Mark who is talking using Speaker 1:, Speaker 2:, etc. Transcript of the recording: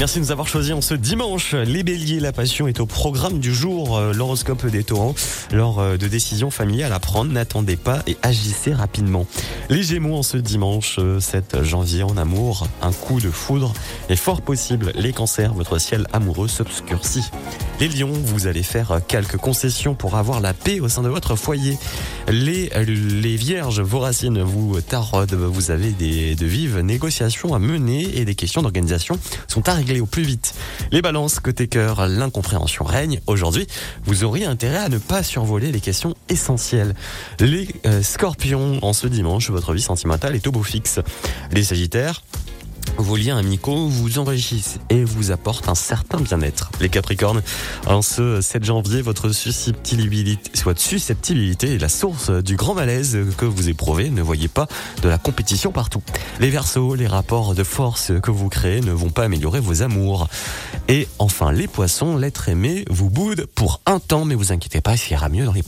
Speaker 1: Merci de nous avoir choisi en ce dimanche. Les béliers, la passion est au programme du jour. Euh, L'horoscope des taureaux. Lors euh, de décisions familiales à prendre, n'attendez pas et agissez rapidement. Les gémeaux, en ce dimanche 7 janvier, en amour, un coup de foudre est fort possible. Les cancers, votre ciel amoureux s'obscurcit. Les lions, vous allez faire quelques concessions pour avoir la paix au sein de votre foyer. Les, les vierges, vos racines vous taraudent. Vous avez des, de vives négociations à mener et des questions d'organisation sont à au plus vite. Les balances, côté cœur, l'incompréhension règne. Aujourd'hui, vous auriez intérêt à ne pas survoler les questions essentielles. Les euh, scorpions, en ce dimanche, votre vie sentimentale est au beau fixe. Les sagittaires, vos liens amicaux vous enrichissent et vous apportent un certain bien-être. Les Capricornes, en ce 7 janvier, votre susceptibilité, est la source du grand malaise que vous éprouvez. Ne voyez pas de la compétition partout. Les Verseaux, les rapports de force que vous créez ne vont pas améliorer vos amours. Et enfin, les Poissons, l'être aimé vous boude pour un temps, mais vous inquiétez pas, il ira mieux dans les